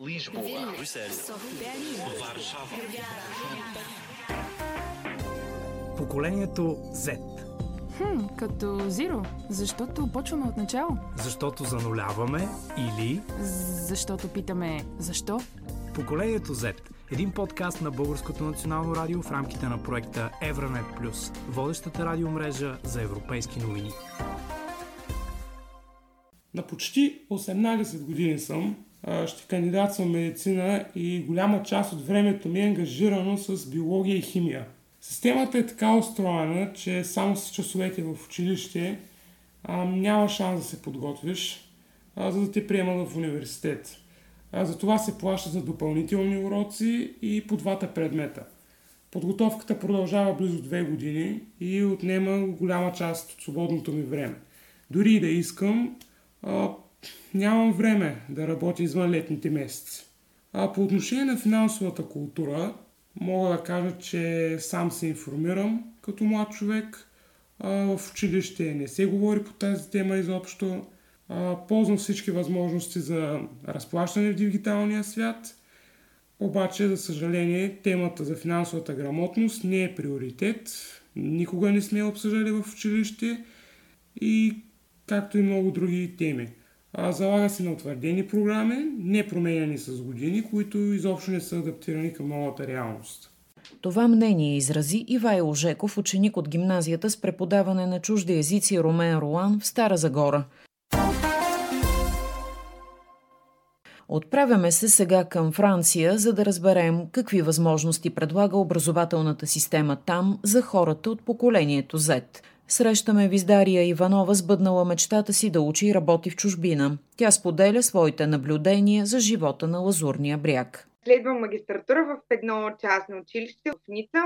Lisboa, Брюсел, Варшава. Поколението Z. Хм, като Zero, защото почваме от начало. Защото зануляваме или Защото питаме защо? Поколението Z. Един подкаст на Българското национално радио в рамките на проекта Евранет Плюс, водещата радиомрежа за европейски новини. На почти 18 години съм. Ще кандидатствам медицина и голяма част от времето ми е ангажирано с биология и химия. Системата е така устроена, че само с часовете в училище а, няма шанс да се подготвиш, а, за да те приемат в университет. А, за това се плаща за допълнителни уроци и по двата предмета. Подготовката продължава близо две години и отнема голяма част от свободното ми време. Дори и да искам, а, нямам време да работя извън летните месеци. А по отношение на финансовата култура, мога да кажа, че сам се информирам като млад човек. А, в училище не се говори по тази тема изобщо. А, ползвам всички възможности за разплащане в дигиталния свят. Обаче, за съжаление, темата за финансовата грамотност не е приоритет. Никога не сме обсъждали в училище и както и много други теми. А, залага се на утвърдени програми, не променяни с години, които изобщо не са адаптирани към новата реалност. Това мнение изрази Ивайло Жеков, ученик от гимназията с преподаване на чужди езици Ромен Ролан в Стара Загора. Отправяме се сега към Франция, за да разберем какви възможности предлага образователната система там за хората от поколението Z. Срещаме Виздария Иванова, сбъднала мечтата си да учи и работи в чужбина. Тя споделя своите наблюдения за живота на Лазурния бряг. Следвам магистратура в едно частно училище в Ница,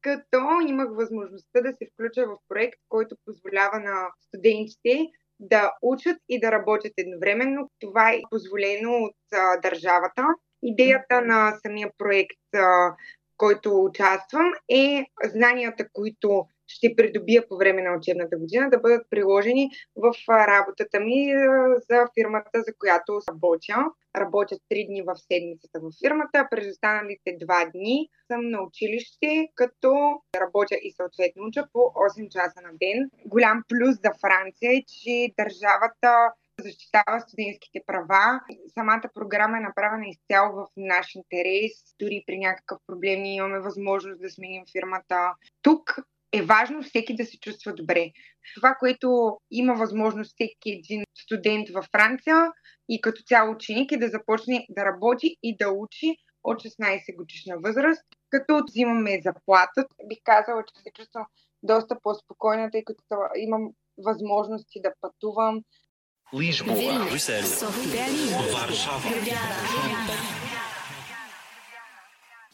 като имах възможността да се включа в проект, който позволява на студентите да учат и да работят едновременно. Това е позволено от а, държавата. Идеята на самия проект, а, в който участвам, е знанията, които ще придобия по време на учебната година, да бъдат приложени в работата ми за фирмата, за която работя. Работя три дни в седмицата в фирмата, а през останалите два дни съм на училище, като работя и съответно уча по 8 часа на ден. Голям плюс за Франция е, че държавата защитава студентските права. Самата програма е направена изцяло в наш интерес. Дори при някакъв проблем ние имаме възможност да сменим фирмата. Тук е важно всеки да се чувства добре. Това, което има възможност всеки един студент във Франция и като цяло ученик е да започне да работи и да учи от 16 годишна възраст. Като взимаме заплата, бих казала, че се чувствам доста по-спокойна, тъй като имам възможности да пътувам. Lisboa, Брюсел, Варшава.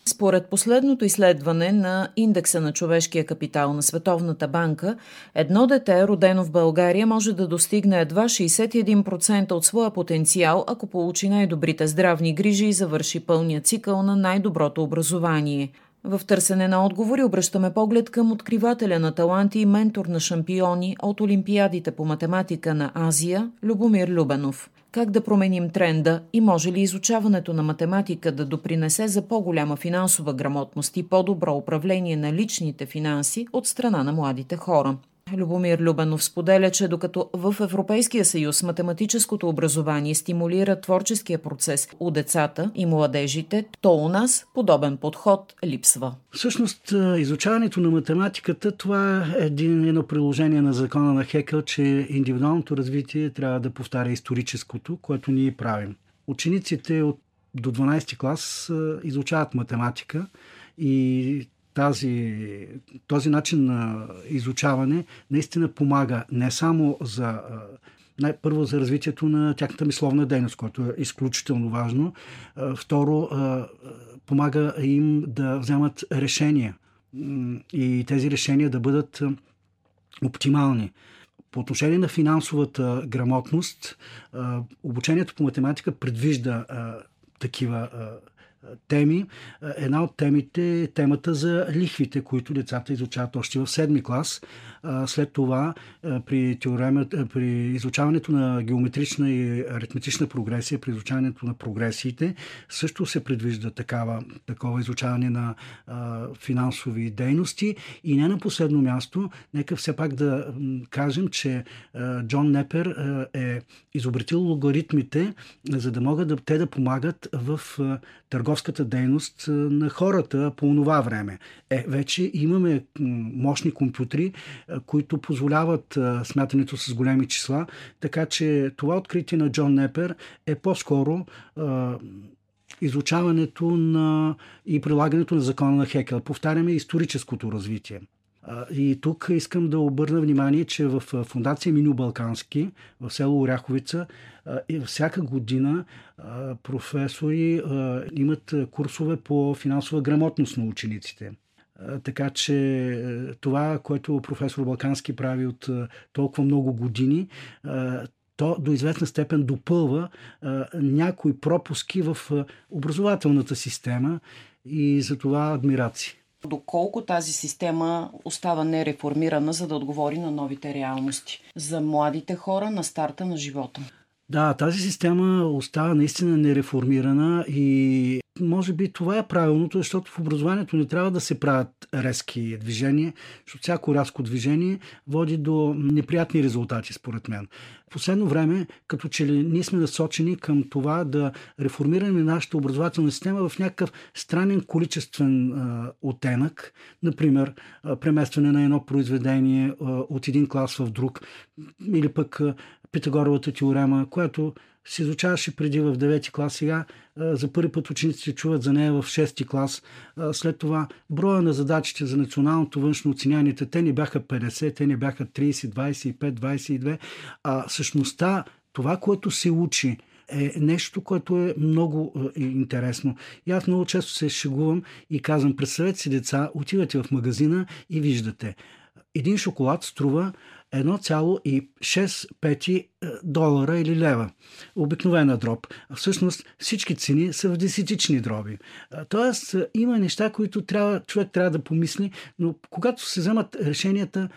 Според последното изследване на индекса на човешкия капитал на Световната банка, едно дете, родено в България, може да достигне едва 61% от своя потенциал, ако получи най-добрите здравни грижи и завърши пълния цикъл на най-доброто образование. В търсене на отговори обръщаме поглед към откривателя на таланти и ментор на шампиони от Олимпиадите по математика на Азия Любомир Любенов. Как да променим тренда и може ли изучаването на математика да допринесе за по-голяма финансова грамотност и по-добро управление на личните финанси от страна на младите хора? Любомир Любенов споделя, че докато в Европейския съюз математическото образование стимулира творческия процес у децата и младежите, то у нас подобен подход липсва. Всъщност, изучаването на математиката, това е един, едно приложение на закона на Хекъл, че индивидуалното развитие трябва да повтаря историческото, което ние правим. Учениците от до 12 клас изучават математика и тази, този начин на изучаване наистина помага не само за най- първо за развитието на тяхната мисловна дейност, което е изключително важно. Второ, помага им да вземат решения и тези решения да бъдат оптимални. По отношение на финансовата грамотност, обучението по математика предвижда такива теми. Една от темите е темата за лихвите, които децата изучават още в седми клас. След това при, теорема, при изучаването на геометрична и аритметична прогресия, при изучаването на прогресиите, също се предвижда такава, такова изучаване на финансови дейности. И не на последно място, нека все пак да кажем, че Джон Непер е изобретил логаритмите, за да могат да, те да помагат в търговската дейност на хората по това време. Е, вече имаме мощни компютри, които позволяват смятането с големи числа, така че това откритие на Джон Непер е по-скоро изучаването на и прилагането на закона на Хекел. Повтаряме историческото развитие. И тук искам да обърна внимание, че в фундация Мино Балкански в село Оряховица всяка година професори имат курсове по финансова грамотност на учениците. Така че това, което професор Балкански прави от толкова много години, то до известна степен допълва някои пропуски в образователната система и за това адмирации. Доколко тази система остава нереформирана, за да отговори на новите реалности за младите хора на старта на живота? Да, тази система остава наистина нереформирана и може би това е правилното, защото в образованието не трябва да се правят резки движения, защото всяко рязко движение води до неприятни резултати, според мен. В последно време, като че ли ние сме насочени към това да реформираме нашата образователна система в някакъв странен количествен а, оттенък, например, а, преместване на едно произведение а, от един клас в друг, или пък а, Питагоровата теорема, която се изучаваше преди в 9 клас, сега за първи път учениците чуват за нея в 6 клас. След това броя на задачите за националното външно оценяние, те не бяха 50, те не бяха 30, 25, 22, а същността, това, което се учи, е нещо, което е много е, интересно. И аз много често се шегувам и казвам, представете си деца, отивате в магазина и виждате. Един шоколад струва 1,6 пети е, долара или лева. Обикновена дроб. Всъщност всички цени са в десетични дроби. Е, тоест е, има неща, които трябва, човек трябва да помисли, но когато се вземат решенията,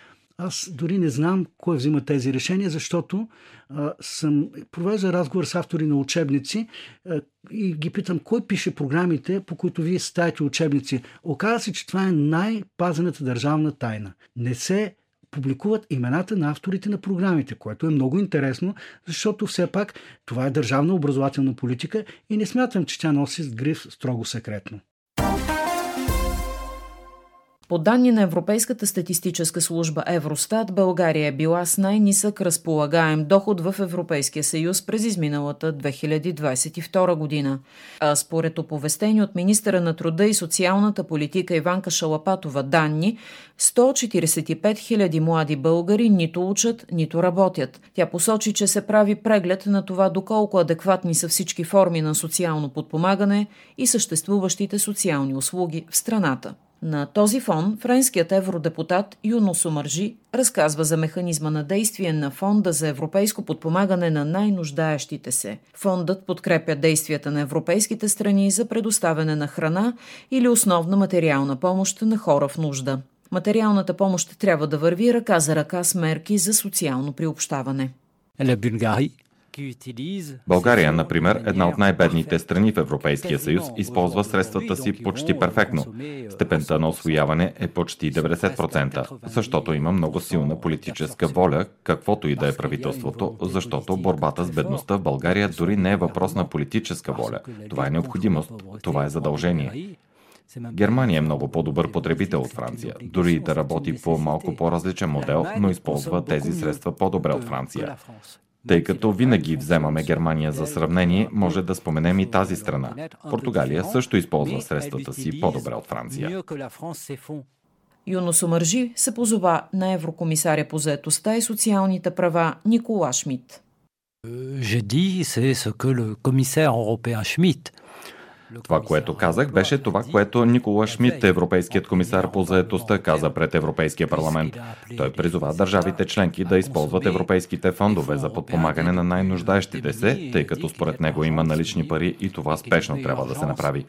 аз дори не знам кой взима тези решения, защото а, съм провеждал разговор с автори на учебници а, и ги питам кой пише програмите, по които вие ставите учебници. Оказва се, че това е най-пазената държавна тайна. Не се публикуват имената на авторите на програмите, което е много интересно, защото все пак това е държавна образователна политика и не смятам, че тя носи гриф строго секретно. По данни на Европейската статистическа служба Евростат, България е била с най-нисък разполагаем доход в Европейския съюз през изминалата 2022 година. А според оповестени от министъра на труда и социалната политика Иванка Шалапатова данни, 145 000 млади българи нито учат, нито работят. Тя посочи, че се прави преглед на това доколко адекватни са всички форми на социално подпомагане и съществуващите социални услуги в страната. На този фон френският евродепутат Юно Сомържи разказва за механизма на действие на Фонда за европейско подпомагане на най-нуждаещите се. Фондът подкрепя действията на европейските страни за предоставяне на храна или основна материална помощ на хора в нужда. Материалната помощ трябва да върви ръка за ръка с мерки за социално приобщаване. България, например, една от най-бедните страни в Европейския съюз, използва средствата си почти перфектно. Степента на освояване е почти 90%, защото има много силна политическа воля, каквото и да е правителството, защото борбата с бедността в България дори не е въпрос на политическа воля. Това е необходимост, това е задължение. Германия е много по-добър потребител от Франция, дори да работи по малко по-различен модел, но използва тези средства по-добре от Франция. Тъй като винаги вземаме Германия за сравнение, може да споменем и тази страна. Португалия също използва средствата си по-добре от Франция. Юно Сомържи се позова на еврокомисаря по заетостта и социалните права Никола Шмидт. Je dis, c'est ce que le commissaire européen Schmidt Това, което казах, беше това, което Никола Шмидт, европейският комисар по заетостта, каза пред Европейския парламент. Той призова държавите членки да използват европейските фондове за подпомагане на най-нуждаещите се, тъй като според него има налични пари и това спешно трябва да се направи.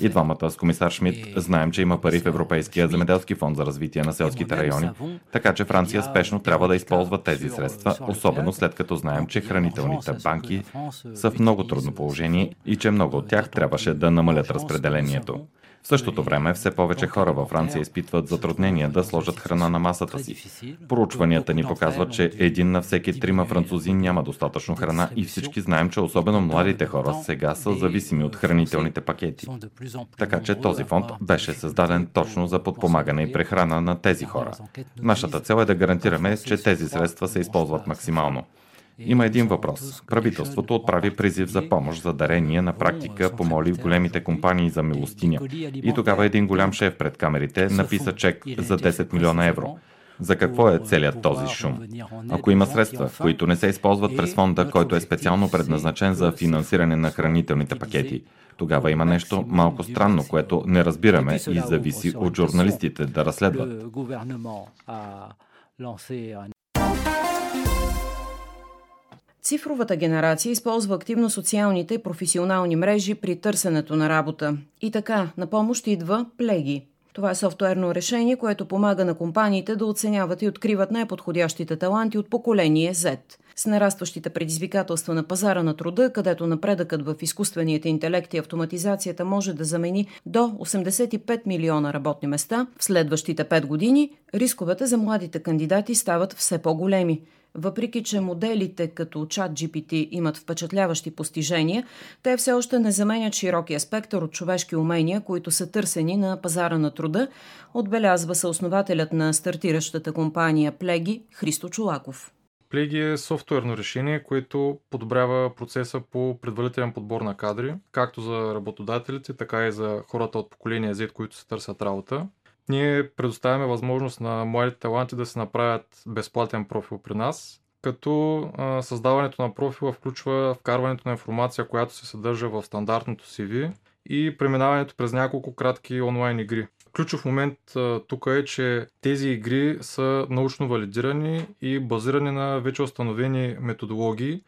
И двамата с комисар Шмидт знаем, че има пари в Европейския земеделски фонд за развитие на селските райони, така че Франция спешно трябва да използва тези средства, особено след като знаем, че хранителните банки са в много трудно положение и че много от тях трябваше да намалят разпределението. В същото време все повече хора във Франция изпитват затруднения да сложат храна на масата си. Проучванията ни показват, че един на всеки трима французи няма достатъчно храна и всички знаем, че особено младите хора сега са зависими от хранителните пакети. Така че този фонд беше създаден точно за подпомагане и прехрана на тези хора. Нашата цел е да гарантираме, че тези средства се използват максимално. Има един въпрос. Правителството отправи призив за помощ за дарение на практика помоли големите компании за милостиня. И тогава един голям шеф пред камерите написа чек за 10 милиона евро. За какво е целият този шум? Ако има средства, които не се използват през фонда, който е специално предназначен за финансиране на хранителните пакети, тогава има нещо малко странно, което не разбираме и зависи от журналистите да разследват. Цифровата генерация използва активно социалните и професионални мрежи при търсенето на работа. И така, на помощ идва Плеги. Това е софтуерно решение, което помага на компаниите да оценяват и откриват най-подходящите таланти от поколение Z. С нарастващите предизвикателства на пазара на труда, където напредъкът в изкуственият интелект и автоматизацията може да замени до 85 милиона работни места, в следващите 5 години рисковете за младите кандидати стават все по-големи. Въпреки, че моделите като ChatGPT имат впечатляващи постижения, те все още не заменят широкия спектър от човешки умения, които са търсени на пазара на труда, отбелязва съоснователят на стартиращата компания Плеги Христо Чулаков. Плеги е софтуерно решение, което подобрява процеса по предварителен подбор на кадри, както за работодателите, така и за хората от поколение Z, които се търсят работа. Ние предоставяме възможност на младите таланти да се направят безплатен профил при нас, като а, създаването на профила включва вкарването на информация, която се съдържа в стандартното CV и преминаването през няколко кратки онлайн игри. Ключов момент тук е, че тези игри са научно валидирани и базирани на вече установени методологии,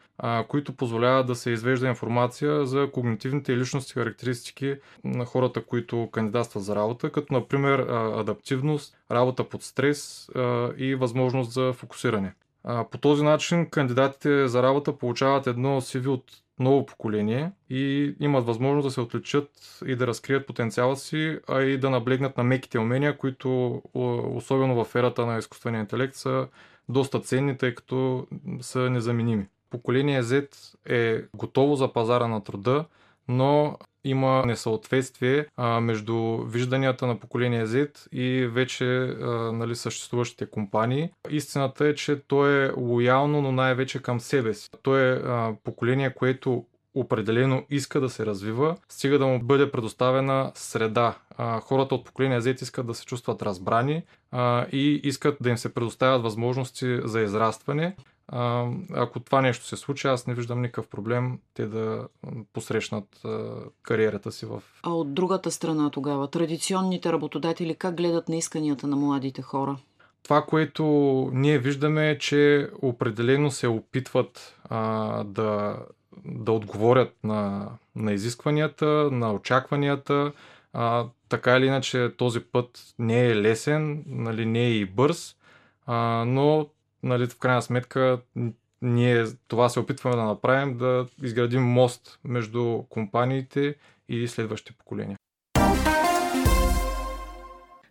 които позволяват да се извежда информация за когнитивните и личности характеристики на хората, които кандидатстват за работа, като например адаптивност, работа под стрес и възможност за фокусиране. По този начин кандидатите за работа получават едно CV от ново поколение и имат възможност да се отличат и да разкрият потенциала си, а и да наблегнат на меките умения, които особено в ерата на изкуствения интелект са доста ценни, тъй като са незаменими. Поколение Z е готово за пазара на труда, но има несъответствие а, между вижданията на поколение Z и вече а, нали, съществуващите компании. Истината е, че то е лоялно, но най-вече към себе си. То е а, поколение, което определено иска да се развива, стига да му бъде предоставена среда. А, хората от поколение Z искат да се чувстват разбрани а, и искат да им се предоставят възможности за израстване. А, ако това нещо се случи, аз не виждам никакъв проблем те да посрещнат а, кариерата си в. А от другата страна тогава, традиционните работодатели как гледат на исканията на младите хора? Това, което ние виждаме е, че определено се опитват а, да, да отговорят на, на изискванията, на очакванията. А, така или иначе този път не е лесен, нали, не е и бърз, а, но нали, в крайна сметка ние това се опитваме да направим, да изградим мост между компаниите и следващите поколения.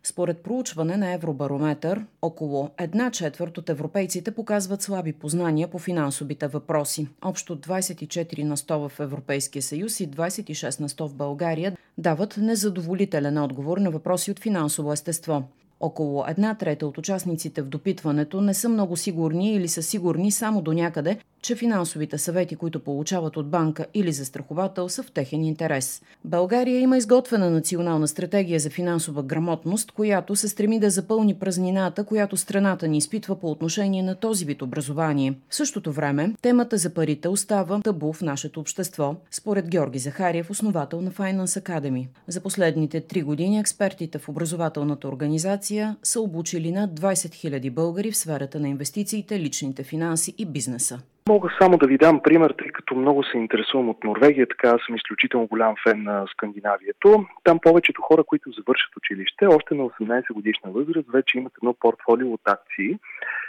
Според проучване на Евробарометър, около една четвърт от европейците показват слаби познания по финансовите въпроси. Общо 24 на 100 в Европейския съюз и 26 на 100 в България дават незадоволителен отговор на въпроси от финансово естество. Около една трета от участниците в допитването не са много сигурни или са сигурни само до някъде, че финансовите съвети, които получават от банка или застраховател, са в техен интерес. България има изготвена национална стратегия за финансова грамотност, която се стреми да запълни празнината, която страната ни изпитва по отношение на този вид образование. В същото време, темата за парите остава табу в нашето общество, според Георги Захариев, основател на Finance Academy. За последните три години експертите в образователната организация са обучили над 20 000 българи в сферата на инвестициите, личните финанси и бизнеса. Мога само да ви дам пример, тъй като много се интересувам от Норвегия, така съм изключително голям фен на Скандинавието. Там повечето хора, които завършат училище, още на 18 годишна възраст, вече имат едно портфолио от акции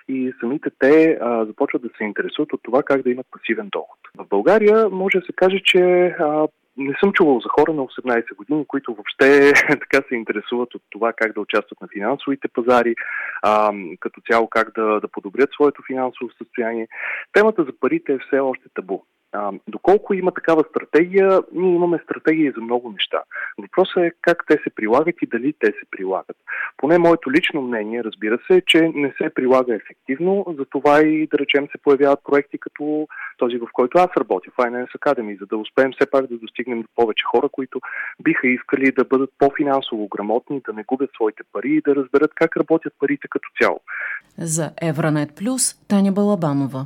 и самите те а, започват да се интересуват от това как да имат пасивен доход. В България може да се каже, че а, не съм чувал за хора на 18 години, които въобще така се интересуват от това как да участват на финансовите пазари, а, като цяло как да, да подобрят своето финансово състояние. Темата за парите е все още табу. А, доколко има такава стратегия, ние имаме стратегии за много неща. Въпросът е как те се прилагат и дали те се прилагат. Поне моето лично мнение, разбира се, е, че не се прилага ефективно, затова и да речем се появяват проекти като този, в който аз работя, Finance Academy, за да успеем все пак да достигнем до повече хора, които биха искали да бъдат по-финансово грамотни, да не губят своите пари и да разберат как работят парите като цяло. За Евранет Плюс Таня Балабанова.